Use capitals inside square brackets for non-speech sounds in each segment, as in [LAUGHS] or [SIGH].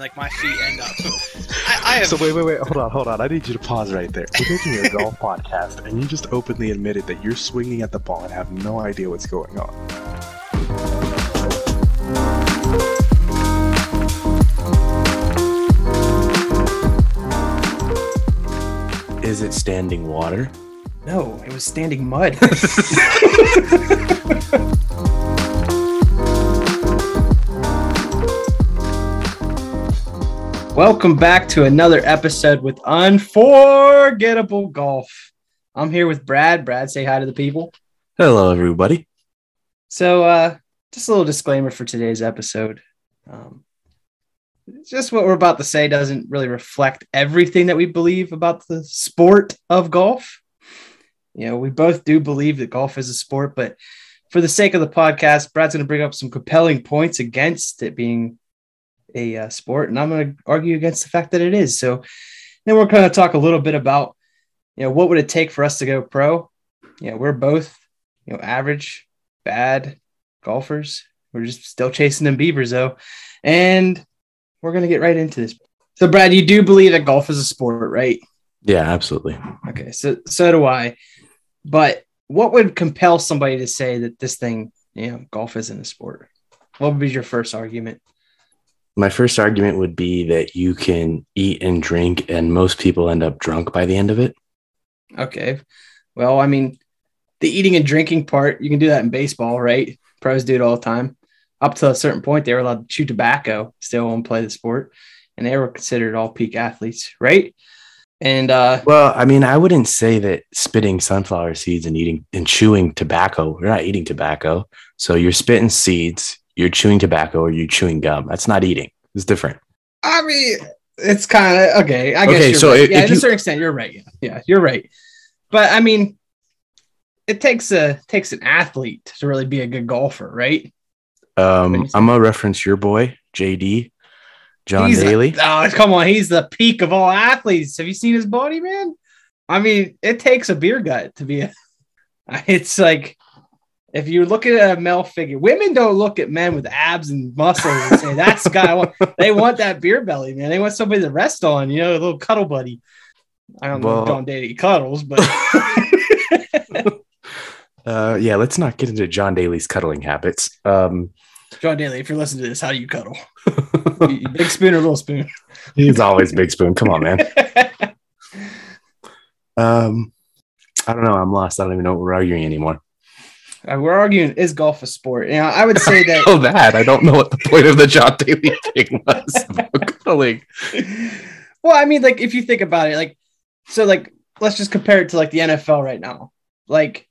like my feet end up. I, I have, So wait, wait, wait, hold on, hold on. I need you to pause right there. We're making a golf [LAUGHS] podcast, and you just openly admitted that you're swinging at the ball and have no idea what's going on. Is it standing water? No, it was standing mud. [LAUGHS] [LAUGHS] Welcome back to another episode with Unforgettable Golf. I'm here with Brad. Brad, say hi to the people. Hello, everybody. So, uh, just a little disclaimer for today's episode. Um, just what we're about to say doesn't really reflect everything that we believe about the sport of golf. You know, we both do believe that golf is a sport, but for the sake of the podcast, Brad's going to bring up some compelling points against it being a uh, sport, and I'm going to argue against the fact that it is. So, then we're going to talk a little bit about, you know, what would it take for us to go pro? You know, we're both, you know, average, bad golfers. We're just still chasing them beavers, though, and we're going to get right into this. So, Brad, you do believe that golf is a sport, right? Yeah, absolutely. Okay, so so do I. But what would compel somebody to say that this thing, you know, golf isn't a sport? What would be your first argument? My first argument would be that you can eat and drink, and most people end up drunk by the end of it. Okay. Well, I mean, the eating and drinking part, you can do that in baseball, right? Pros do it all the time. Up to a certain point, they were allowed to chew tobacco still and play the sport, and they were considered all peak athletes, right? And uh, Well, I mean, I wouldn't say that spitting sunflower seeds and eating and chewing tobacco, you're not eating tobacco. So you're spitting seeds, you're chewing tobacco, or you're chewing gum. That's not eating. It's different. I mean, it's kind of okay. I guess Okay, you're so right. if- yeah, if to a you- certain extent, you're right. Yeah, yeah, you're right. But I mean, it takes a takes an athlete to really be a good golfer, right? Um, What do you I'm gonna reference your boy, JD, John He's Daly. oh, come on, he's the peak of all athletes. Have you seen his body, man? I mean, it takes a beer gut to be a. [LAUGHS] It's like if you look at a male figure, women don't look at men with abs and muscles and say that's the guy. I want." [LAUGHS] They want that beer belly, man. They want somebody to rest on, you know, a little cuddle buddy. I don't know Well- if John Daly cuddles, but [LAUGHS] Uh, yeah, let's not get into John Daly's cuddling habits. Um, John Daly, if you're listening to this, how do you cuddle? [LAUGHS] You- Big spoon or little spoon? he's always big spoon. Come on, man. Um, I don't know. I'm lost. I don't even know what we're arguing anymore. Uh, We're arguing is golf a sport? You know, I would say that Oh, that I don't know what the point of the John Daly thing was [LAUGHS] [LAUGHS] well, I mean, like if you think about it, like so, like let's just compare it to like the NFL right now. Like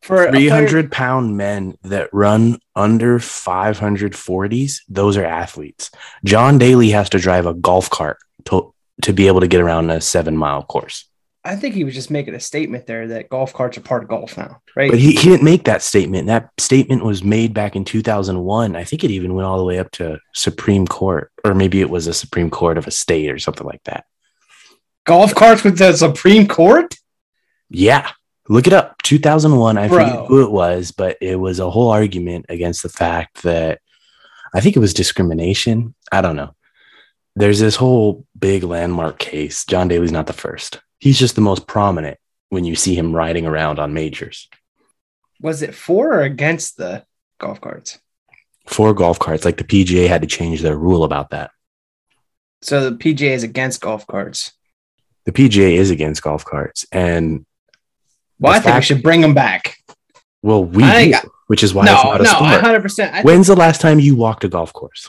for a player- 300 pound men that run under 540s, those are athletes. John Daly has to drive a golf cart to, to be able to get around a seven mile course. I think he was just making a statement there that golf carts are part of golf now, right? But he, he didn't make that statement. That statement was made back in 2001. I think it even went all the way up to Supreme Court, or maybe it was a Supreme Court of a state or something like that. golf carts with the Supreme Court. Yeah. Look it up. 2001. I Bro. forget who it was, but it was a whole argument against the fact that I think it was discrimination. I don't know. There's this whole big landmark case. John Daly's not the first. He's just the most prominent when you see him riding around on majors. Was it for or against the golf carts? For golf carts, like the PGA had to change their rule about that. So the PGA is against golf carts. The PGA is against golf carts. And Well, I think we should bring them back. well, we do, which is why it's no, not a no, sport. hundred percent. When's the last time you walked a golf course?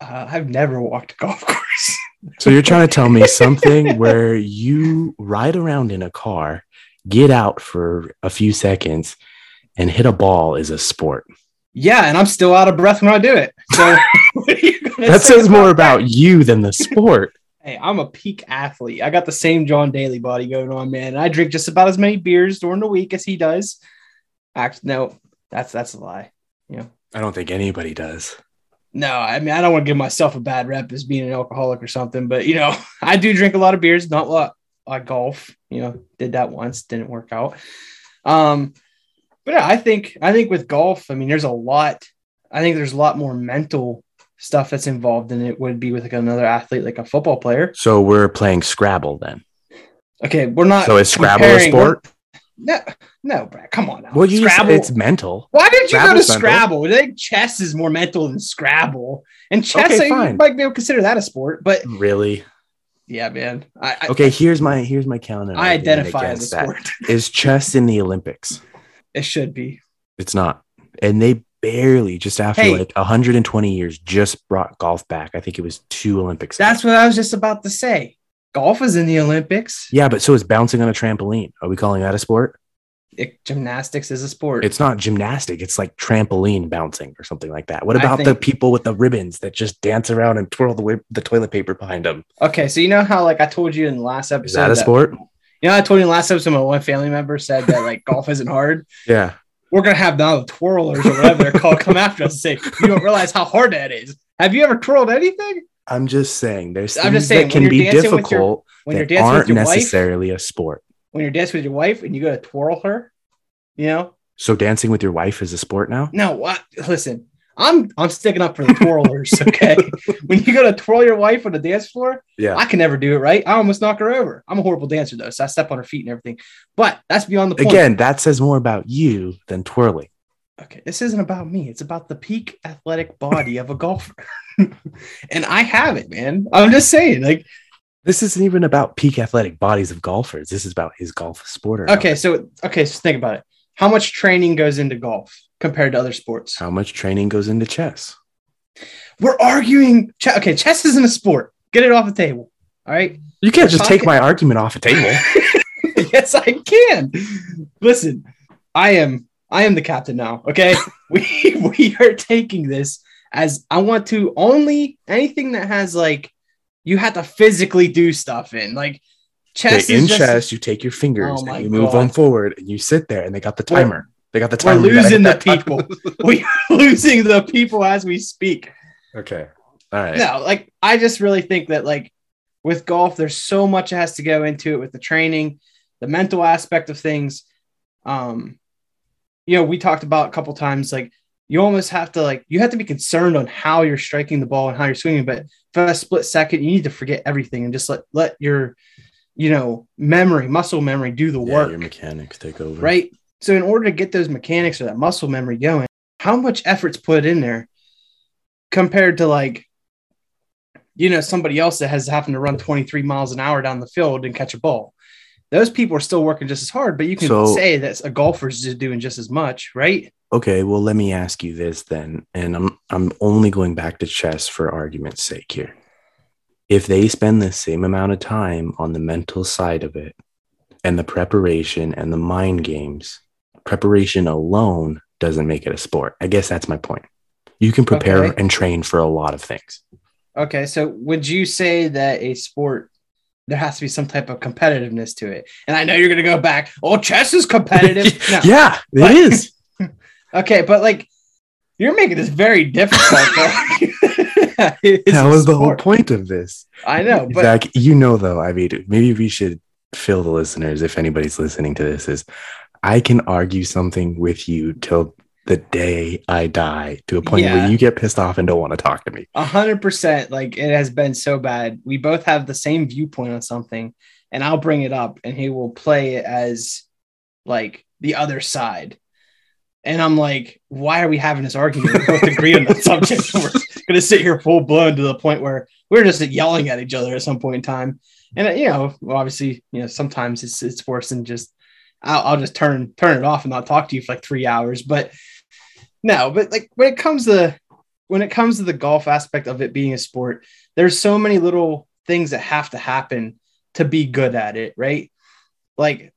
Uh, I've never walked a golf [LAUGHS] course. So you're trying to tell me something where you ride around in a car, get out for a few seconds, and hit a ball is a sport. Yeah, and I'm still out of breath when I do it. So [LAUGHS] what are you gonna That say says more that? about you than the sport. Hey, I'm a peak athlete. I got the same John Daly body going on, man. I drink just about as many beers during the week as he does. Act no, that's that's a lie. I don't think anybody does. No, I mean I don't want to give myself a bad rep as being an alcoholic or something, but you know, [LAUGHS] I do drink a lot of beers, not a lot. I golf, you know, did that once, didn't work out. Um, But yeah, I think I think with golf, I mean, there's a lot. I think there's a lot more mental stuff that's involved than it would be with like another athlete, like a football player. So we're playing Scrabble then. Okay, we're not. So is Scrabble a sport? No, no, Brad. Come on now. Well, you Scrabble. it's mental. Why did you go to Scrabble's mental. Scrabble? I think chess is more mental than Scrabble. And chess, Okay, I might be able to consider that a sport. But Really? yeah, man, I, I, Okay, here's my here's my counter. I identify as a sport. Is chess in the Olympics? it should be. It's not. And they barely just after Hey. like 120 years just brought golf back. I think it was two Olympics. ago. That's what I was just about to say. Golf is in the Olympics. yeah, but so is bouncing on a trampoline. Are we calling that a sport? It- gymnastics is a sport. It's not gymnastic. It's like trampoline bouncing or something like that. What about the people with the ribbons that just dance around and twirl the, the toilet paper behind them? okay, so you know how like I told you in the last episode Is that a sport? You know, I told you in the last episode, my one family member said that like golf isn't hard. Yeah. We're gonna have now the twirlers or whatever they're called come after us and say, "You don't realize how hard that is." Have you ever twirled anything? I'm just saying there's I'm things just saying, that can be with your- difficult When you're that dancing aren't with your wife, necessarily a sport. when you're dancing with your wife and you go to twirl her, you know, So dancing with your wife is a sport now? no, what? Listen, I'm I'm sticking up for the twirlers. [LAUGHS] Okay, when you go to twirl your wife on the dance floor, Yeah. I can never do it right. I almost knock her over. I'm a horrible dancer though, so I step on her feet and everything. But that's beyond the point. Again, that says more about you than twirling. Okay, this isn't about me. It's about the peak athletic body of a golfer. [LAUGHS] and I have it, man. I'm just saying, like, This isn't even about peak athletic bodies of golfers. This is about his golf sport okay, so okay, so think about it. How much training goes into golf compared to other sports? How much training goes into chess? We're arguing. Ch- okay, chess isn't a sport. Get it off the table. All right. You can't We're just take my argument off a table. [LAUGHS] yes, I can. Listen, I am I am the captain now. Okay, [LAUGHS] we [LAUGHS] we are taking this as I want to only anything that has like you have to physically do stuff in like chess. Okay, is in just- chess, you take your fingers Oh and you move God. them forward and you sit there and they got the We're- timer. they got the timer. we're timer. You gotta losing the hit that timer. people. [LAUGHS] we are losing the people as we speak. Okay. All right. No, like I just really think that like with golf, there's so much that has to go into it with the training, the mental aspect of things. Um, you know, we talked about a couple times, like you almost have to like you have to be concerned on how you're striking the ball and how you're swinging, but for a split second, you need to forget everything and just let let your you know memory, muscle memory do the Yeah, work your mechanics take over. right? So in order to get those mechanics or that muscle memory going, how much effort's put in there compared to like, you know, somebody else that has happened to run 23 miles an hour down the field and catch a ball. Those people are still working just as hard, but you can So- say that a golfer's just doing just as much, right? Okay, well, let me ask you this then, and I'm I'm only going back to chess for argument's sake here. If they spend the same amount of time on the mental side of it and the preparation and the mind games, preparation alone doesn't make it a sport. I guess that's my point. You can prepare Okay. and train for a lot of things. Okay, so would you say that a sport there has to be some type of competitiveness to it? And I know you're going to go back. Oh, chess is competitive. [LAUGHS] No. Yeah, it But- is. [LAUGHS] [LAUGHS] Okay, but like you're making this very difficult. That was the whole point of this. I know, but Zach, you know though, I mean, maybe we should fill the listeners if anybody's listening to this is I can argue something with you till the day I die to a point Yeah. where you get pissed off and don't want to talk to me. a hundred percent, like it has been so bad. We both have the same viewpoint on something, and I'll bring it up, and he will play it as like the other side. And I'm like, why are we having this argument? We both agree on the [LAUGHS] subject. We're gonna sit here full blown to the point where we're just yelling at each other at some point in time. And you know, obviously, you know, sometimes it's it's worse than just I'll, I'll just turn turn it off and not talk to you for like three hours. But no, but like when it comes to when it comes to the golf aspect of it being a sport, there's so many little things that have to happen to be good at it, right? Like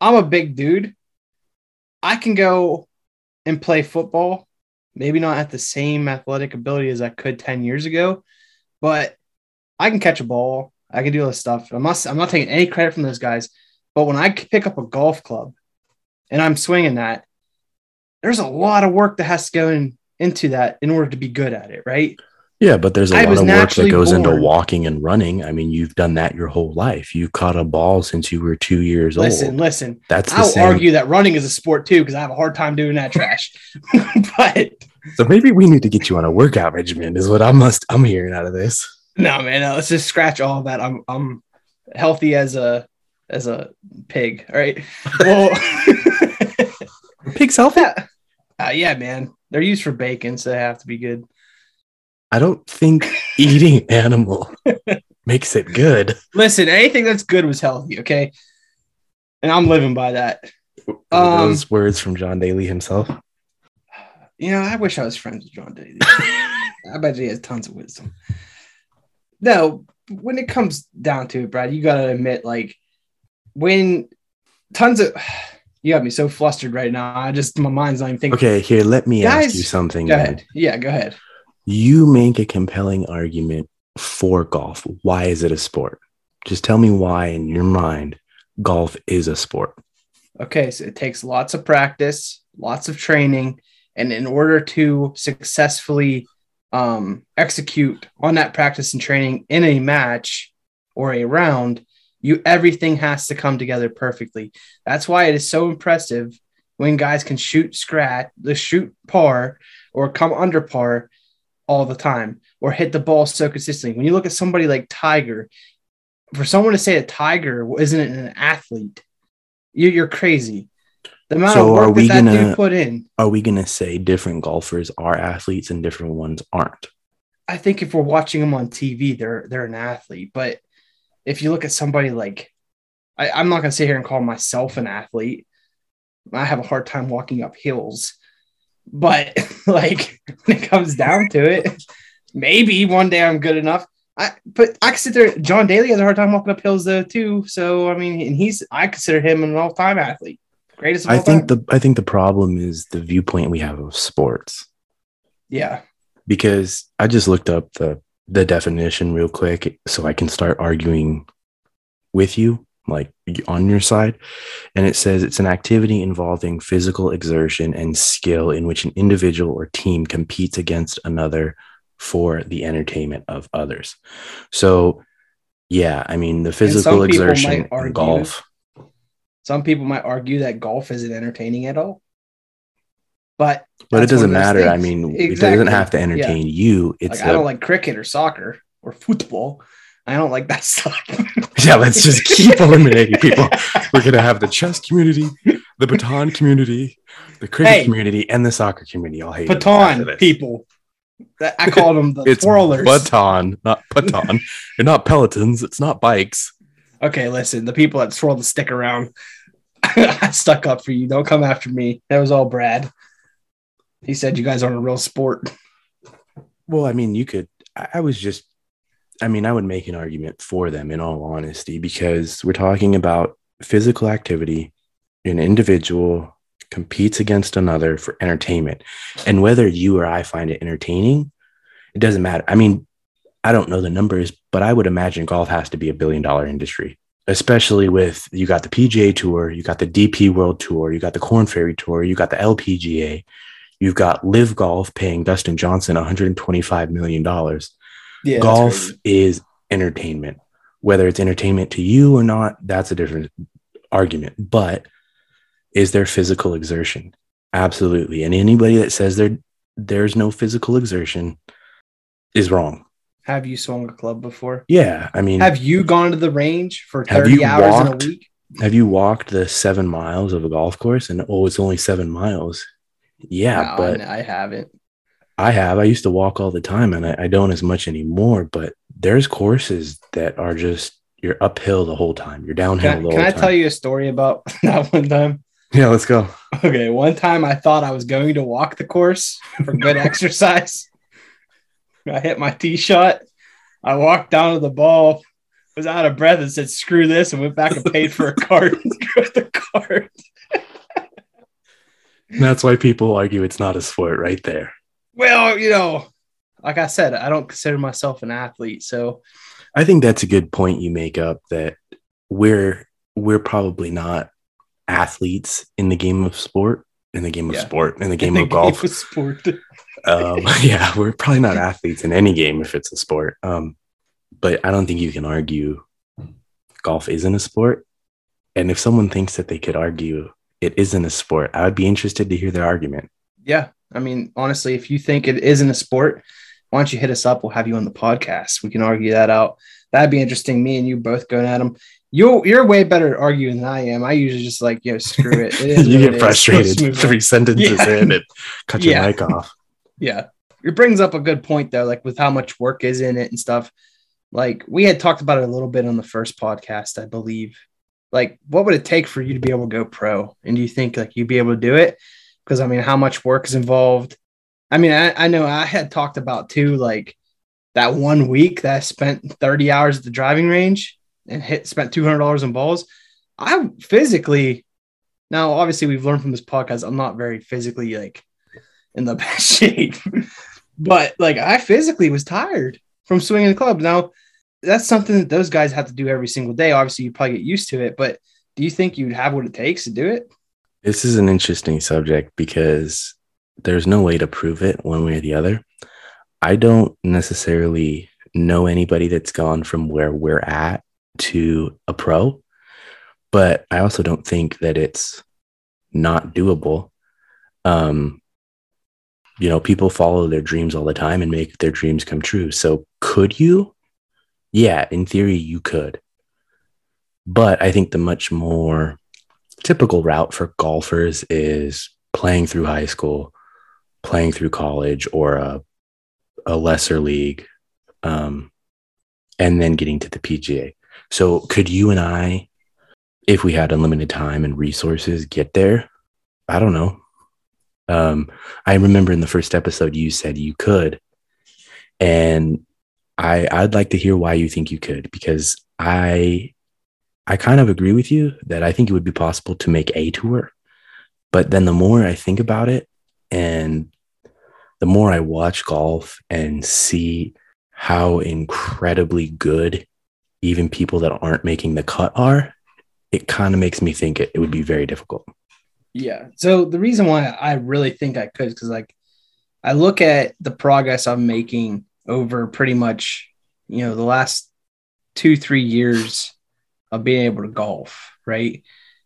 I'm a big dude. I can go and play football, maybe not at the same athletic ability as I could 10 years ago, but I can catch a ball. I can do all this stuff. I'm not, I'm not taking any credit from those guys, but when I pick up a golf club and I'm swinging that, there's a lot of work that has to go in, into that in order to be good at it, right? Yeah, but there's a I lot of work that goes into walking and running. I mean, you've done that your whole life. You've caught a ball since you were two years Listen, old. listen. Listen. That's I'll same. argue that running is a sport too because I have a hard time doing that trash. [LAUGHS] but So maybe we need to get you on a workout regimen. Is what I must. I'm hearing out of this. no, man, no, let's just scratch all of that. I'm I'm healthy as a as a pig. All right. Well, [LAUGHS] Pig's healthy. Uh, yeah, man. They're used for bacon, so they have to be good. I don't think [LAUGHS] eating animal makes it good. Listen, anything that's good was healthy, okay? And I'm living by that. Um, Those words from John Daly himself. You know, I wish I was friends with John Daly. I bet he has tons of wisdom. No, when it comes down to it, Brad, you gotta admit, like, when tons of you got me so flustered right now. I just my mind's not even thinking. Okay, here, let me ask you something. Go ahead. Yeah, go ahead. You make a compelling argument for golf. Why is it a sport? Just tell me why, in your mind, golf is a sport. Okay, so it takes lots of practice, lots of training, and in order to successfully um, execute on that practice and training in a match or a round, you everything has to come together perfectly. That's why it is so impressive when guys can shoot scratch, the shoot par, or come under par all the time, or hit the ball so consistently. When you look at somebody like Tiger, for someone to say a Tiger isn't an athlete, you, you're crazy. The amount So of are work we that, that gonna- dude put in. Are we going to say different golfers are athletes and different ones aren't? I think if we're watching them on TV, they're they're an athlete. But if you look at somebody like, I, I'm not gonna sit here and call myself an athlete. I have a hard time walking up hills. But [LAUGHS] like when it comes down to it, maybe one day I'm good enough. I but I consider John Daly has a hard time walking up hills though too. So I mean, and he's I consider him an all time athlete, greatest. Of I think time. the I think the problem is the viewpoint we have of sports. yeah. because I just looked up the the definition real quick so I can start arguing with you like on your side and it says it's an activity involving physical exertion and skill in which an individual or team competes against another for the entertainment of others. So yeah, I mean the physical exertion argue- golf Some people might argue that golf isn't entertaining at all. But but it doesn't matter. I mean, it doesn't have to entertain you. It's like I a- don't like cricket or soccer or football. I don't like that [LAUGHS] stuff. [LAUGHS] yeah, let's just keep [LAUGHS] eliminating people. We're gonna have the chess community, the baton community, the cricket Hey. community, and the soccer community. All hate Baton people. I call them the It's twirlers. baton, not baton. They're not pelotons. It's not bikes. okay, listen, the people that twirl the stick around. I stuck up for you. Don't come after me. That was all Brad. He said you guys aren't a real sport. Well, I mean, you could. I, was just. I mean, I would make an argument for them in all honesty because we're talking about physical activity. An individual competes against another for entertainment, and whether you or I find it entertaining, it doesn't matter. I mean, I don't know the numbers, but I would imagine golf has to be a billion dollar industry, especially with you got the PGA Tour, you got the DP World Tour, you got the Corn Ferry Tour, you got the LPGA, you've got LIV Golf paying Dustin Johnson 125 million dollars. Yeah, golf is entertainment. Whether it's entertainment to you or not, that's a different argument. But is there physical exertion? Absolutely. And anybody that says there there's no physical exertion is wrong. Have you swung a club before? Yeah, I mean, Have you gone to the range for Have 30 you hours in a week? have you walked the seven miles of a golf course and oh, it's only seven miles? Yeah, No, but I, I haven't. I have. I used to walk all the time and I, I don't as much anymore, but there's courses that are just you're uphill the whole time. You're downhill Can, the I- can I tell you a story about [LAUGHS] that one time? Yeah, let's go. Okay, one time I thought I was going to walk the course for good [LAUGHS] exercise. I hit my tee shot. I walked down to the ball, was out of breath, and said, "Screw this," and went back and paid for a cart. [LAUGHS] the cart. That's why people argue it's not a sport right there. Well, you know, like I said, I don't consider myself an athlete, so I think that's a good point you make up that we're we're probably not athletes in the game of sport, in the game of Yeah. sport, in the game the of golf. of sport. [LAUGHS] um, yeah, we're probably not athletes in any game if it's a sport. Um, but I don't think you can argue golf isn't a sport. And if someone thinks that they could argue it isn't a sport, I would be interested to hear their argument. Yeah. I mean, honestly, if you think it isn't a sport, why don't you hit us up? We'll have you on the podcast. We can argue that out. That'd be interesting. Me and you both going at them. You're you're way better at arguing than I am. I usually just like, yo, screw it. it [LAUGHS] you get it frustrated [LAUGHS] Let's move on. three sentences Yeah. in and cut your Yeah. mic off. [LAUGHS] Yeah. It brings up a good point though, like with how much work is in it and stuff. Like we had talked about it a little bit on the first podcast, I believe. Like, what would it take for you to be able to go pro? And do you think like you'd be able to do it? Because I mean, how much work is involved? I mean, I, I know I had talked about too, like that one week that I spent 30 hours at the driving range and hit spent $200 on balls. I physically, now obviously we've learned from this podcast, I'm not very physically like in the [LAUGHS] best shape. but like I physically was tired from swinging the club. Now that's something that those guys have to do every single day. Obviously, you probably get used to it, but do you think you'd have what it takes to do it? This is an interesting subject because there's no way to prove it one way or the other. I don't necessarily know anybody that's gone from where we're at to a pro, but I also don't think that it's not doable. Um, you know, people follow their dreams all the time and make their dreams come true. So, could you? Yeah, in theory, you could. But I think the much more typical route for golfers is playing through high school, playing through college or a, a lesser league, um, and then getting to the PGA. So, could you and I, if we had unlimited time and resources, get there? I don't know. Um, I remember in the first episode you said you could, and I I'd like to hear why you think you could because I I kind of agree with you that I think it would be possible to make a tour. But then the more I think about it and the more I watch golf and see how incredibly good even people that aren't making the cut are, it kind of makes me think it, it would be very difficult. Yeah. So the reason why I really think I could is because like I look at the progress I'm making over pretty much, you know, the last two, three years of being able to golf, right?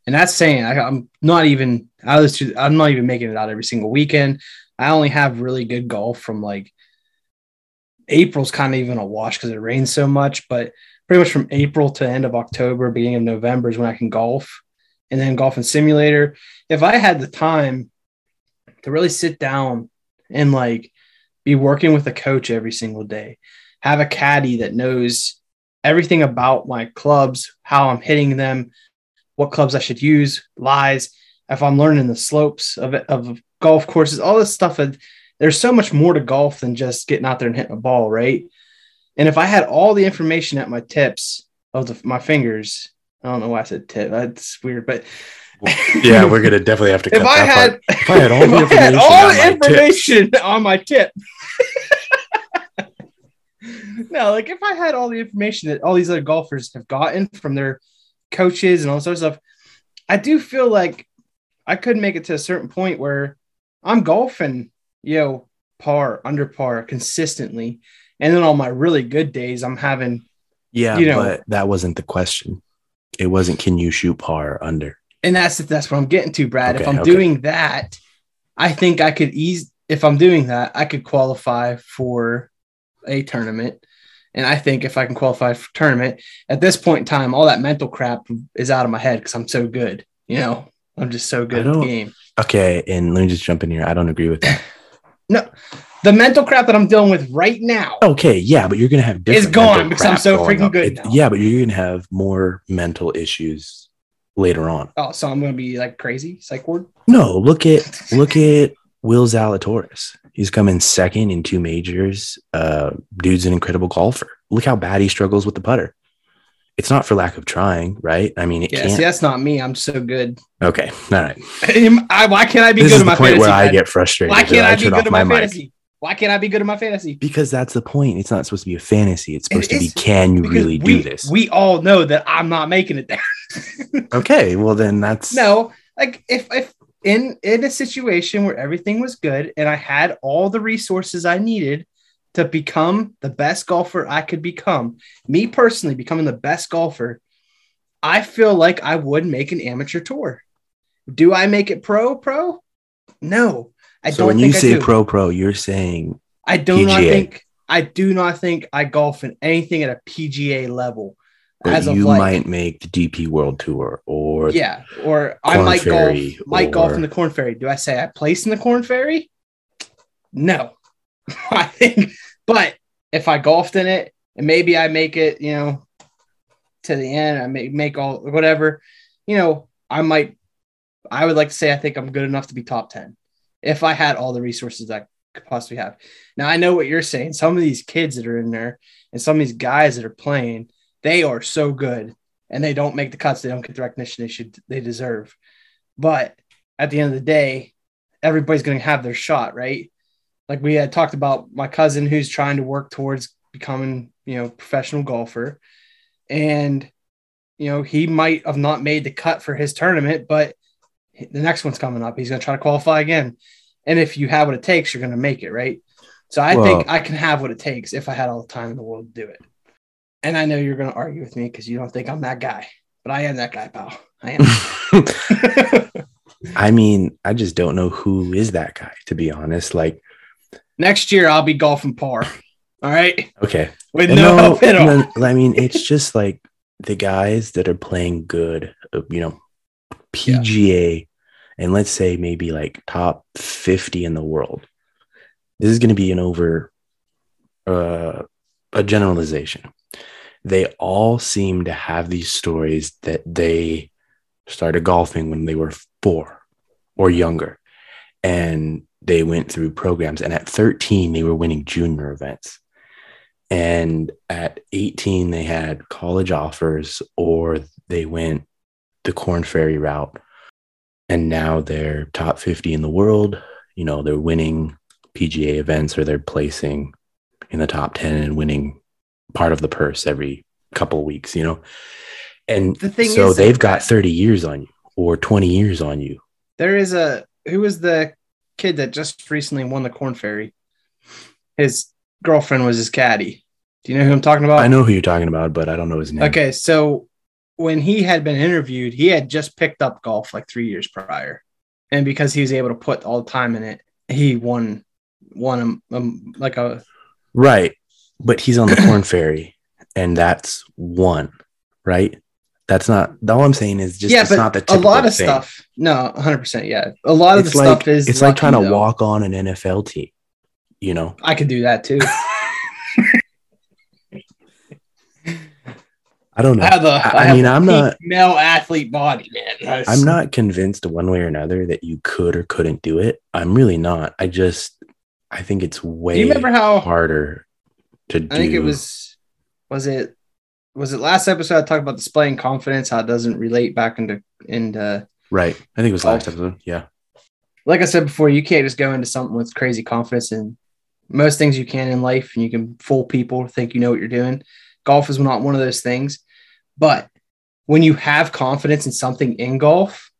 And that's saying I, I'm not even I was I'm not even making it out every single weekend. I only have really good golf from like April's kind of even a wash because it rains so much, but pretty much from April to end of October, beginning of November is when I can golf. And then golf and simulator. If I had the time to really sit down and like be working with a coach every single day, have a caddy that knows everything about my clubs, how I'm hitting them, what clubs I should use, lies, if I'm learning the slopes of of golf courses, all this stuff. There's so much more to golf than just getting out there and hitting a ball, right? And if I had all the information at my tips of the, my fingers, I don't know why I said tip. That's weird, but Yeah, we're gonna definitely have to cut if I had part. If I had all [LAUGHS] the information, all on the my tips- information on my tip. [LAUGHS] no, like if I had all the information that all these other golfers have gotten from their coaches and all this of stuff, I do feel like I could make it to a certain point where I'm golfing, you know, par, under par consistently. And then on my really good days, I'm having, Yeah, you know- but that wasn't the question. It wasn't can you shoot par under. And that's that's what I'm getting to, Brad. if I'm okay. doing that, I think I could ease. If I'm doing that, I could qualify for a tournament. And I think if I can qualify for tournament at this point in time, all that mental crap is out of my head because I'm so good. You know, I'm just so good at the game. Okay, and let me just jump in here. I don't agree with that. [LAUGHS] No, the mental crap that I'm dealing with right now. Okay, yeah, but you're gonna have different gone because I'm so freaking good It- now. yeah, but you're gonna have more mental issues later on. Oh, so I'm gonna be like crazy psych ward. No, look at look at Will Zalatoris. He's come in second in two majors. Uh, dude's an incredible golfer. Look how bad he struggles with the putter. It's not for lack of trying, right? I mean, it Yeah, can't. see, that's not me. I'm so good. Okay, all right. I, why can't I be This good is the my point fantasy? where I get frustrated. Why can't I be good at my, mic. fantasy? Why can't I be good at my fantasy? Because that's the point. It's not supposed to be a fantasy. It's supposed to be can you really we, do this? We all know that I'm not making it there. Okay, well then that's no, like if if in in a situation where everything was good and I had all the resources I needed to become the best golfer I could become, me personally becoming the best golfer, I feel like I would make an amateur tour. Do I make it pro pro? No. I so don't when you say pro pro, you're saying I do not PGA. think I do not think I golf in anything at a PGA level. That as you like, might make the DP World Tour or yeah, or I might Ferry, golf, might golf in the Corn Ferry. Do I say I place in the Corn Ferry? No, [LAUGHS] I think. But if I golfed in it, and maybe I make it, you know, to the end, I may make all whatever, you know, I might. I would like to say I think I'm good enough to be top ten if I had all the resources I could possibly have. Now I know what you're saying. Some of these kids that are in there, and some of these guys that are playing, they are so good and they don't make the cuts. They don't get the recognition they should they deserve. But at the end of the day, everybody's going to have their shot, right? Like we had talked about my cousin who's trying to work towards becoming, you know, professional golfer, and you know he might have not made the cut for his tournament, but the next one's coming up. He's going to try to qualify again, and if you have what it takes, you're going to make it, right? So I think I can have what it takes if I had all the time in the world to do it. And I know you're going to argue with me because you don't think I'm that guy, but I am that guy, pal. I am. [LAUGHS] I mean, I just don't know who is that guy, to be honest. Like, Next year, I'll be golfing par. All right. okay. With And no, help at all. no, I mean, it's just like the guys that are playing good, uh, you know, PGA, and let's say maybe like top 50 in the world. This is going to be an over uh, a generalization. They all seem to have these stories that they started golfing when they were four or younger. And they went through programs. And at 13, they were winning junior events. And at 18, they had college offers or they went the Corn Ferry route. And now they're top 50 in the world. You know, they're winning PGA events or they're placing in the top 10 and winning part of the purse every couple of weeks, you know? And The thing so is, they've got 30 years on you or 20 years on you. There is a who was the kid that just recently won the Corn Ferry? His girlfriend was his caddy. Do you know who I'm talking about? I know who you're talking about, but I don't know his name. Okay, so when he had been interviewed, he had just picked up golf like three years prior, and because he was able to put all the time in it, he won won a, um, like a Right. But he's on the Corn [CLEARS THROAT] Ferry, and that's one, right? That's not all I'm saying is just yeah, it's but not the a lot of thing. stuff. No, 100. percent Yeah, a lot of It's the like stuff is it's like trying to though. walk on an NFL team, you know. I could do that too. [LAUGHS] I don't know. I have a, I- I, have mean, I'm not- male athlete body, man. I'm not convinced one way or another that you could or couldn't do it. I'm really not. I just I think it's way Do you remember how harder to do. I think it was was it was it last episode I talked about displaying confidence, how it doesn't relate back into into right. I think it was last episode. Yeah. like I said before, you can't just go into something with crazy confidence and most things you can in life and you can fool people, think you know what you're doing. Golf is not one of those things. But when you have confidence in something in golf,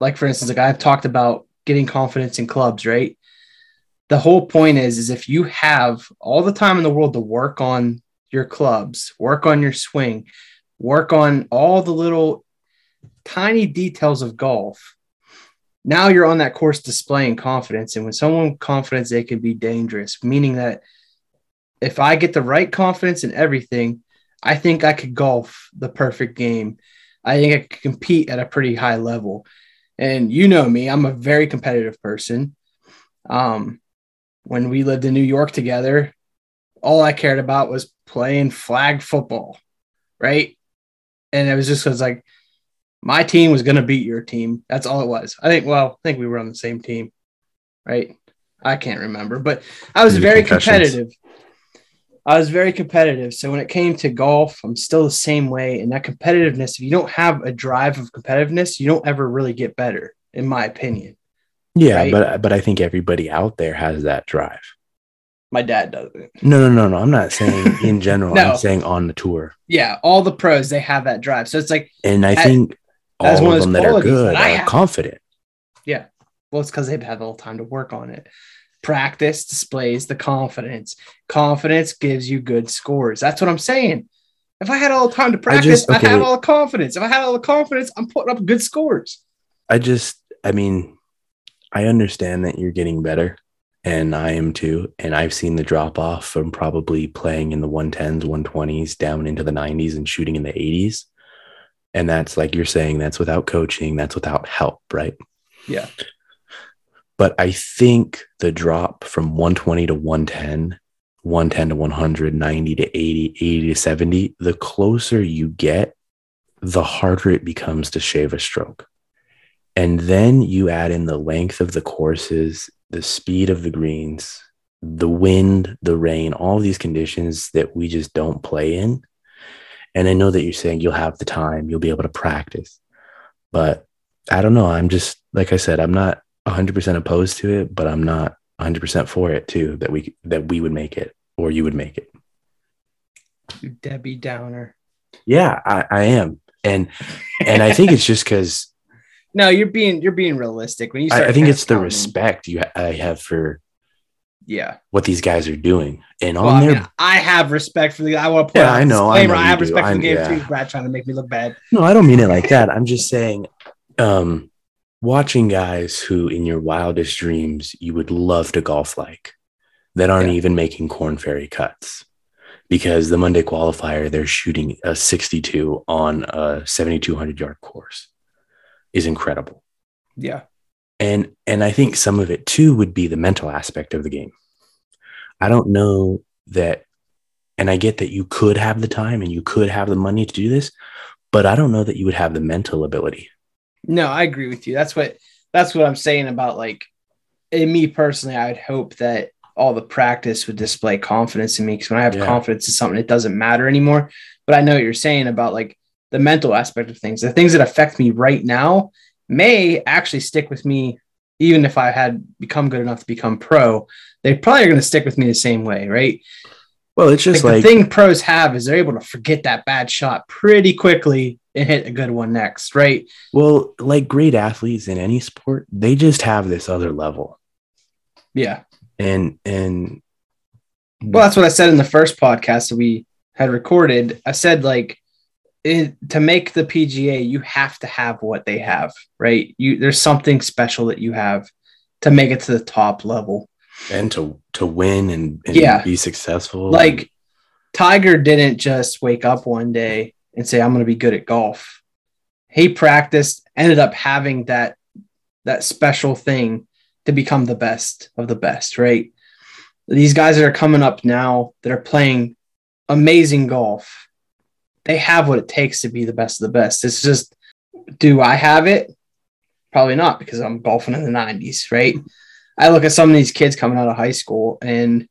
like for instance, like I've talked about getting confidence in clubs, right? The whole point is, is if you have all the time in the world to work on your clubs, work on your swing, work on all the little tiny details of golf, now you're on that course displaying confidence. And when someone confidence, they can be dangerous, meaning that if I get the right confidence in everything, I think I could golf the perfect game. I think I could compete at a pretty high level. And you know me, I'm a very competitive person. Um, when we lived in New York together, all I cared about was playing flag football, right? And it was just was like my team was going to beat your team. That's all it was. I think. Well, I think we were on the same team, right? I can't remember, but I was Maybe very competitive. I was very competitive. So when it came to golf, I'm still the same way. And that competitiveness, if you don't have a drive of competitiveness, you don't ever really get better, in my opinion. Yeah, Right. but but I think everybody out there has that drive. My dad doesn't. No, no, no, no. I'm not saying [LAUGHS] in general. No. I'm saying on the tour, Yeah, all the pros they have that drive. So it's like and I That- think all one of, them that are good that are confident. Yeah. Well, it's because they've had a little time to work on it. Practice displays the confidence. Confidence gives you good scores. That's what I'm saying. If I had all the time to practice, I, just- okay. have all the confidence. If I had all the confidence, I'm putting up good scores. I just, I mean, I understand that you're getting better, and I am too. And I've seen the drop off from probably playing in the 110s, 120s down into the 90s and shooting in the 80s. And that's like you're saying, that's without coaching, that's without help, right? Yeah. But I think the drop from 120 to 110, 110 to 100, 90 to 80, 80 to 70, the closer you get, the harder it becomes to shave a stroke. And then you add in the length of the courses, the speed of the greens, the wind, the rain, all these conditions that we just don't play in. And I know that you're saying you'll have the time, you'll be able to practice. But I don't know. I'm just, like I said, I'm not 100% opposed to it, but I'm not 100% for it too, that we, that we would make it or you would make it. Debbie Downer. Yeah, I, I am. And, and I think it's just because No, you're being you're being realistic when you. I, Start I think it's the respect you ha- I have for Yeah. what these guys are doing. And on Well, I, their mean, I have respect for the. I want to put. Yeah, I know, I know I, have do. respect for the game yeah. too. Brad trying to make me look bad. No, I don't mean it like that. I'm just saying, um, watching guys who, in your wildest dreams, you would love to golf like, that aren't Yeah. even making Corn Ferry cuts, because the Monday qualifier they're shooting a 62 on a 7,200 yard course, is incredible. Yeah. And and I think some of it too would be the mental aspect of the game. I don't know that, and I get that you could have the time and you could have the money to do this, but I don't know that you would have the mental ability. No, I agree with you. That's what that's what I'm saying about like in me personally, I'd hope that all the practice would display confidence in me because when I have Yeah. confidence in something, it doesn't matter anymore. But I know what you're saying about like the mental aspect of things. The things that affect me right now may actually stick with me even if I had become good enough to become pro. They probably are going to stick with me the same way, right? Well, it's just like, like, the thing pros have is they're able to forget that bad shot pretty quickly and hit a good one next, right? well, like great athletes in any sport, they just have this other level. Yeah. And and Well, that's what I said in the first podcast that we had recorded. I said like it, to make the PGA, you have to have what they have, right? You there's something special that you have to make it to the top level. and to to win and, and Yeah. be successful. Like Tiger didn't just wake up one day and say, "I'm going to be good at golf." He practiced, ended up having that that special thing to become the best of the best, right? These guys that are coming up now that are playing amazing golf, they have what it takes to be the best of the best. It's just, do I have it? Probably not because I'm golfing in the 90s, right? I look at some of these kids coming out of high school and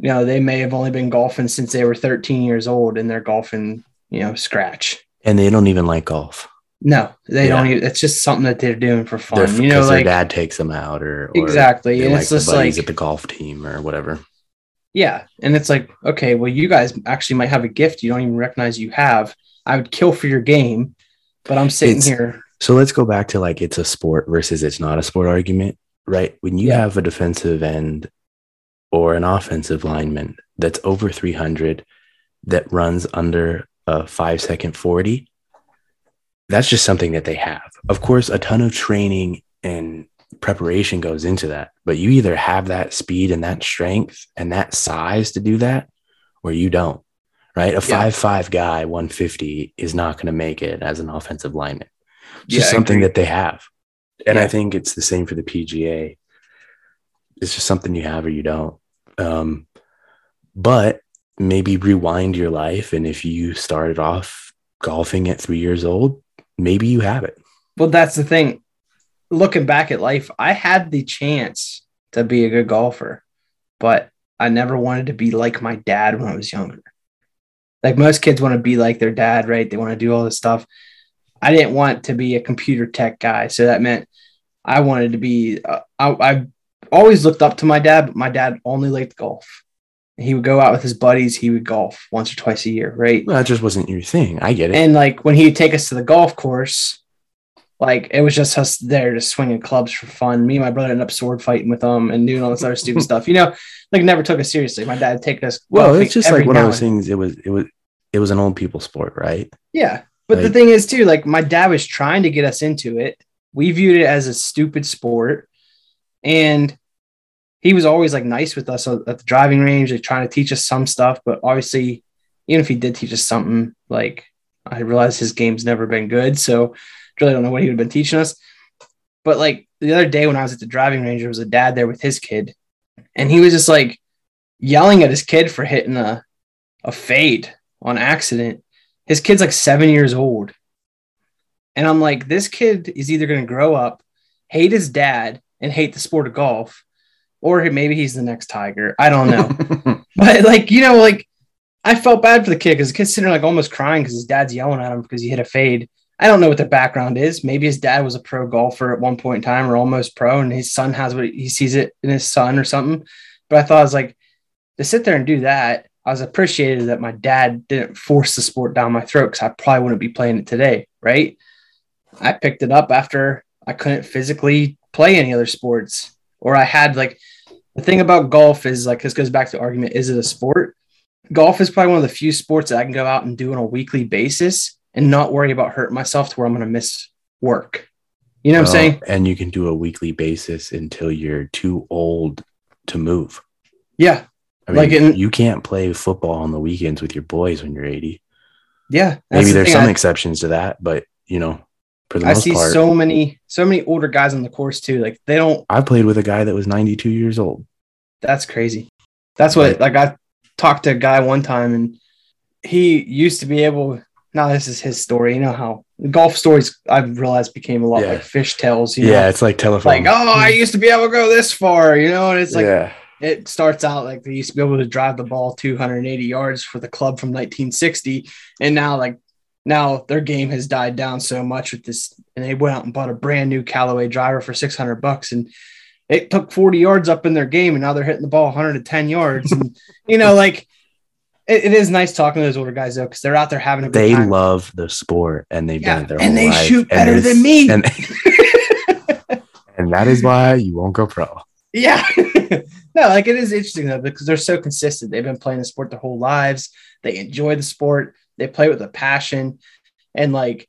you know, they may have only been golfing since they were 13 years old and they're golfing, you know, scratch. and they don't even like golf. No, they Yeah. don't. Even, it's just something that they're doing for fun. They're, you know, because like their dad takes them out or, or exactly. And like it's just buddies like, at the golf team or whatever. Yeah. And it's like, okay, well, you guys actually might have a gift you don't even recognize you have. I would kill for your game, but I'm sitting It's- here. So let's go back to like it's a sport versus it's not a sport argument, right? When you Yeah. have a defensive end or an offensive lineman that's over 300 that runs under a five second 40, that's just something that they have. Of course, a ton of training and preparation goes into that, but you either have that speed and that strength and that size to do that, or you don't, right? A Yeah. five five guy, 150 is not going to make it as an offensive lineman just Yeah, I something that they have. And I think it's the same for the PGA. It's just something you have or you don't. Um, but maybe rewind your life. And if you started off golfing at three years old, maybe you have it. Well, that's the thing. Looking back at life, I had the chance to be a good golfer, but I never wanted to be like my dad when I was younger. Like most kids want to be like their dad, right? They want to do all this stuff. I didn't want to be a computer tech guy. So that meant I wanted to be, uh, I, I always looked up to my dad, but my dad only liked golf. He would go out with his buddies, he would golf once or twice a year, right? Well, that just wasn't your thing. I get it. And like when he would take us to the golf course, Like it was just us there just swinging clubs for fun. Me and my brother ended up sword fighting with them and doing all this other stupid [LAUGHS] stuff. You know, like never took us seriously. My dad take us. Well, it's just like one of those was and- saying. Is it was it was it was an old people sport, right? Yeah. But the thing is, too, like my dad was trying to get us into it. We viewed it as a stupid sport. And he was always like nice with us at the driving range, like trying to teach us some stuff. But obviously, even if he did teach us something, like I realized his game's never been good. So really don't know what he would have been teaching us. But like the other day when I was at the driving range, there was a dad there with his kid. And he was just like yelling at his kid for hitting a, a fade on accident his kid's like seven years old. And I'm like, this kid is either going to grow up, hate his dad, and hate the sport of golf, or maybe he's the next Tiger. I don't know. [LAUGHS] but like, you know, like I felt bad for the kid because the kid's sitting there like almost crying because his dad's yelling at him because he hit a fade. I don't know what their background is. Maybe his dad was a pro golfer at one point in time or almost pro, and his son has what he sees it in his son or something. But I thought I was like, to sit there and do that, I was appreciated that my dad didn't force the sport down my throat because I probably wouldn't be playing it today, right? I picked it up after I couldn't physically play any other sports, or I had like the thing about golf is like this goes back to argument: is it a sport? Golf is probably one of the few sports that I can go out and do on a weekly basis and not worry about hurting myself to where I'm going to miss work. You know what I'm saying? And you can do a weekly basis until you're too old to move. Yeah, I mean, Like in- you can't play football on the weekends with your boys when you're 80. yeah. Maybe the there's some I- exceptions to that, but you know, for the I most see part, so many, so many older guys on the course too. Like they don't. I played with a guy that was 92 years old. That's crazy. That's what. Right. Like I talked to a guy one time, and he used to be able. Now this is his story. You know how golf stories I've realized became a lot Yeah. like fish tales. You know? yeah, it's like telephone. Like oh, I used to be able to go this far. You know, and it's like yeah, it starts out like they used to be able to drive the ball 280 yards for the club from 1960 and now like now their game has died down so much with this and they went out and bought a brand new Callaway driver for 600 bucks and it took 40 yards up in their game and now they're hitting the ball 110 yards and you know like it, it is nice talking to those older guys though because they're out there having a good they time. love the sport and they've Yeah, done it their and whole they life. shoot better than me. And, [LAUGHS] and that is why you won't go pro. Yeah. [LAUGHS] no, like it is interesting though, because they're so consistent. They've been playing the sport their whole lives. They enjoy the sport. They play with a passion. And like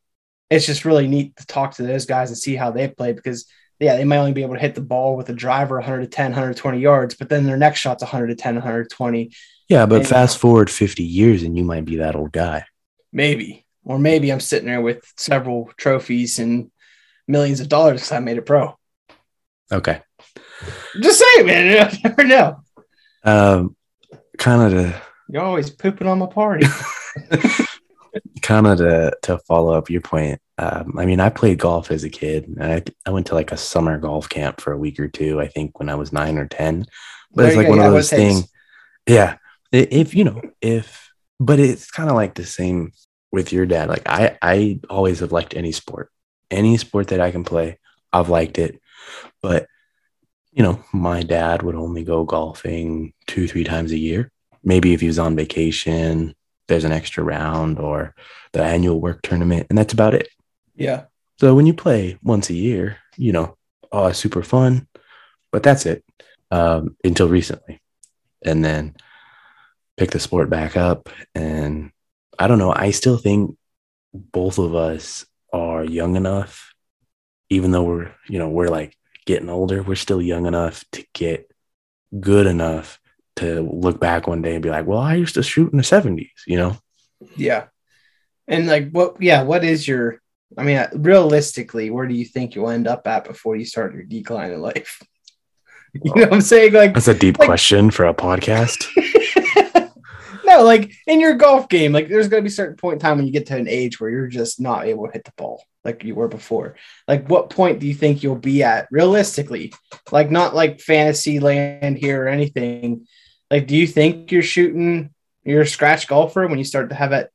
it's just really neat to talk to those guys and see how they play because yeah, they might only be able to hit the ball with a driver 110, 120 yards, but then their next shot's 110, 120, Yeah, but And- fast forward 50 years and you might be that old guy. maybe. Or maybe I'm sitting there with several trophies and millions of dollars because I made it pro. Okay. Just say it, man. [LAUGHS] You never know. Um, kind of to You're always pooping on my party. [LAUGHS] [LAUGHS] kind of to to follow up your point. Um, I mean, I played golf as a kid. And I I went to like a summer golf camp for a week or two. I think when I was nine or ten. But There it's like go. one Yeah, of those things. Yeah, if you know, if but it's kind of like the same with your dad. Like I I always have liked any sport, any sport that I can play. I've liked it, but you know, my dad would only go golfing two, three times a year. Maybe if he was on vacation, there's an extra round or the annual work tournament, and that's about it. yeah. So when you play once a year, you know, oh, it's super fun, but that's it um, until recently. And then pick the sport back up. And I don't know, I still think both of us are young enough, even though we're, you know, we're like getting older, we're still young enough to get good enough to look back one day and be like, well, I used to shoot in the 70s, you know? Yeah. And like what yeah, what is your I mean uh, realistically, where do you think you'll end up at before you start your decline in life? [LAUGHS] You know what I'm saying? Like That's a deep Like- question for a podcast. [LAUGHS] no, like in your golf game, like there's gonna be a certain point in time when you get to an age where you're just not able to hit the ball like you were before. Like what point do you think you'll be at realistically? Like not like fantasy land here or anything. Like do you think you're shooting you're a scratch golfer when you start to have that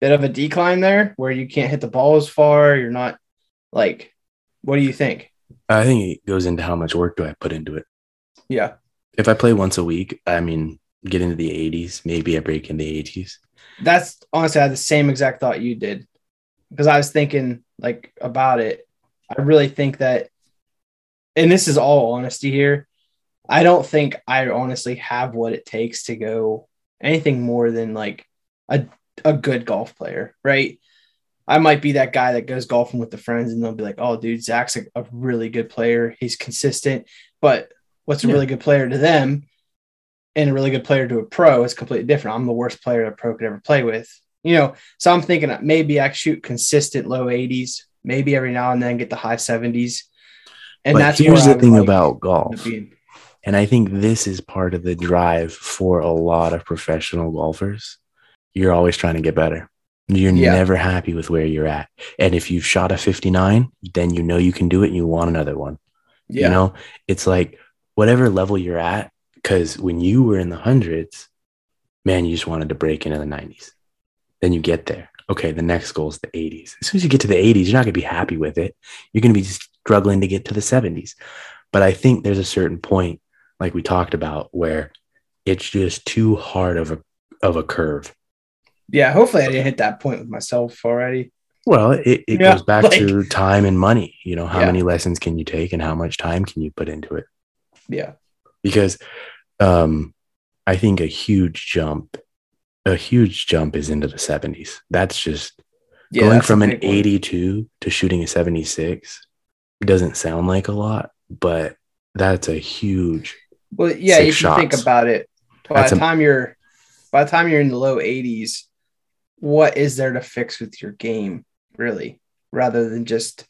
bit of a decline there where you can't hit the ball as far, you're not like what do you think? I think it goes into how much work do I put into it. Yeah. If I play once a week, I mean, get into the 80s, maybe I break in the 80s. That's honestly I had the same exact thought you did. Because I was thinking like about it I really think that, and this is all honesty here. I don't think I honestly have what it takes to go anything more than like a, a good golf player, right? I might be that guy that goes golfing with the friends and they'll be like, oh, dude, Zak's a, a really good player. He's consistent. But what's a Yeah. really good player to them and a really good player to a pro is completely different. I'm the worst player a pro could ever play with. You know, so I'm thinking maybe I shoot consistent low 80s, maybe every now and then get the high 70s. And but that's here's the thing like about golf. And I think this is part of the drive for a lot of professional golfers. You're always trying to get better. You're Yeah. never happy with where you're at. And if you've shot a 59, then you know you can do it and you want another one. Yeah. You know, it's like whatever level you're at, because when you were in the hundreds, man, you just wanted to break into the 90s. Then you get there. Okay, the next goal is the 80s. As soon as you get to the 80s, you're not going to be happy with it. You're going to be struggling to get to the 70s. But I think there's a certain point, like we talked about, where it's just too hard of a of a curve. yeah. Hopefully I didn't hit that point with myself already. Well, it, it Yeah, goes back like- to time and money. You know, how Yeah. many lessons can you take and how much time can you put into it? Yeah. Because um, I think a huge jump, a huge jump is into the 70s. That's just Yeah. going that's from an big one. 82 to shooting a 76 doesn't sound like a lot, but that's a huge. Well, yeah, if you think about it, by That's the a- time you're by the time you're in the low 80s, what is there to fix with your game, really, rather than just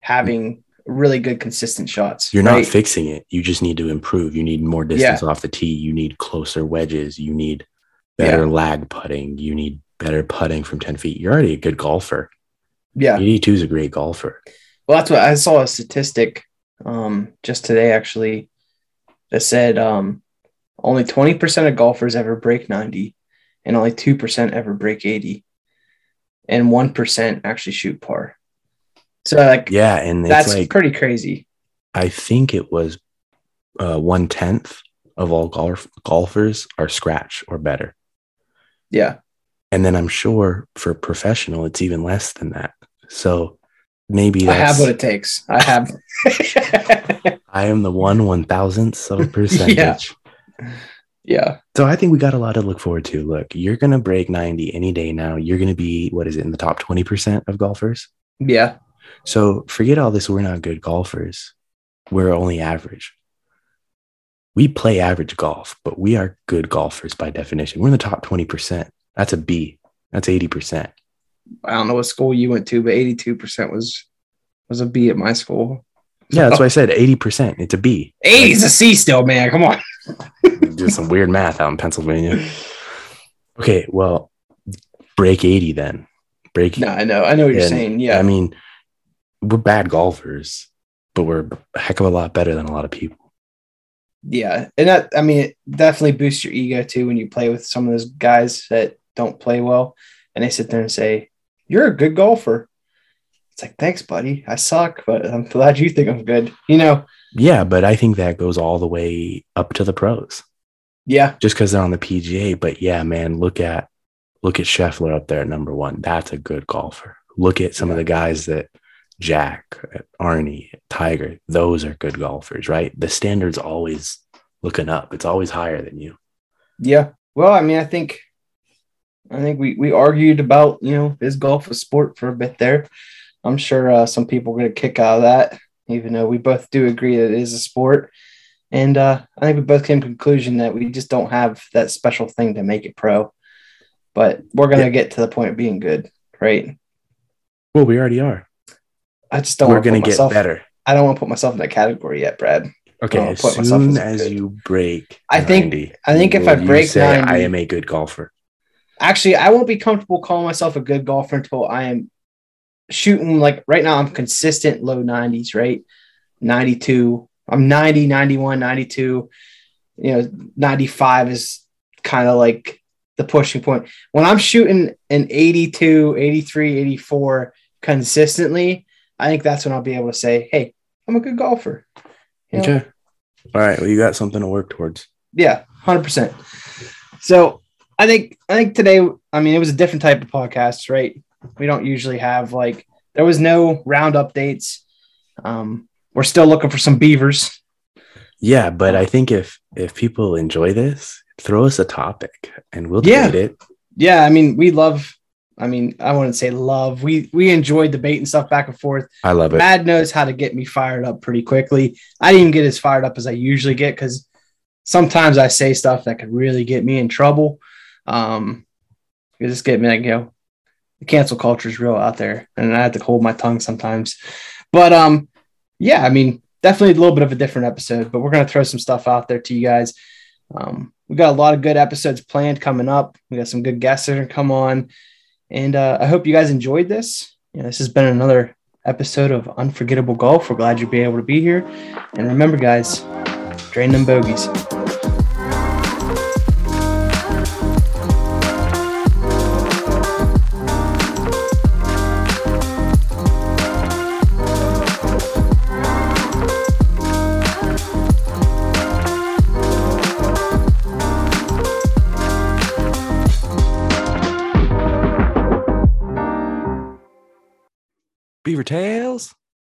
having really good consistent shots? You're right? not fixing it. You just need to improve. You need more distance off the tee. You need closer wedges. You need better lag putting. You need better putting from 10 feet. You're already a good golfer. Yeah. 82 is a great golfer. Well, that's what I saw a statistic um, just today actually that said um, only 20% of golfers ever break 90 and only 2% ever break 80 and 1% actually shoot par. So like Yeah. And it's that's like, pretty crazy. I think it was uh, one tenth of all golf golfers are scratch or better, Yeah. and then I'm sure for professional it's even less than that. So maybe I have what it takes. I have. [LAUGHS] [LAUGHS] I am the one one thousandth of a [LAUGHS] percentage. Yeah. yeah. So I think we got a lot to look forward to. Look, you're gonna break ninety any day now. You're gonna be what is it in the top twenty percent of golfers? Yeah. So forget all this. We're not good golfers. We're only average. We play average golf, but we are good golfers by definition. We're in the top 20%. That's a B. That's 80%. I don't know what school you went to, but 82% was was a B at my school. Yeah, that's [LAUGHS] why I said 80%. It's a B. 80 is a C still, man. Come on. [LAUGHS] Do some weird math out in Pennsylvania. Okay, well, break 80 then. Break. No, I know. I know what you're saying. Yeah. I mean, we're bad golfers, but we're a heck of a lot better than a lot of people. Yeah, and that I mean, it definitely boosts your ego too when you play with some of those guys that don't play well, and they sit there and say, "You're a good golfer." It's like, thanks, buddy. I suck, but I'm glad you think I'm good. You know? Yeah, but I think that goes all the way up to the pros. Yeah, just because they're on the PGA. But yeah, man, look at look at Scheffler up there at number one. That's a good golfer. Look at some of the guys that Jack, Arnie, Tiger. Those are good golfers, right? The standard's always looking up. It's always higher than you. yeah. Well, I mean, I think, I think we we argued about you know is golf a sport for a bit there. I'm sure uh, some people are going to kick out of that, even though we both do agree that it is a sport. And uh, I think we both came to conclusion that we just don't have that special thing to make it pro. But we're going to Yeah. get to the point of being good, right? Well, we already are. I just don't We're gonna get myself, better. I don't want to put myself in that category yet, Brad. Okay, I'll as put myself soon as as good. you break, I think- 90, I think if I break say, 90 I am a good golfer. Actually, I won't be comfortable calling myself a good golfer until I am shooting like right now I'm consistent low 90s, right? 92. I'm 90, 91, 92. You know, 95 is kind of like the pushing point. When I'm shooting an 82, 83, 84 consistently, I think that's when I'll be able to say, "Hey, I'm a good golfer." You know? Okay. All right. Well, you got something to work towards. Yeah, hundred percent. So I think I think today, I mean, it was a different type of podcast, right? We don't usually have like there was no round updates. Um, we're still looking for some beavers. Yeah, but I think if if people enjoy this, throw us a topic and we'll Yeah. it. Yeah, I mean, we love. I mean, I wouldn't say love. We we enjoy debating stuff back and forth. I love it. Mad knows how to get me fired up pretty quickly. I didn't even get as fired up as I usually get because sometimes I say stuff that could really get me in trouble. Um, it just get me like you know, the cancel culture is real out there, and I have to hold my tongue sometimes. But um, yeah, I mean, definitely a little bit of a different episode, but we're gonna throw some stuff out there to you guys. Um, we got a lot of good episodes planned coming up. We got some good guests that are gonna come on, and uh, I hope you guys enjoyed this. You know, this has been another episode of Unforgettable Golf. We're glad you'll be able to be here. And remember, guys, drain them bogeys. Beaver Tails.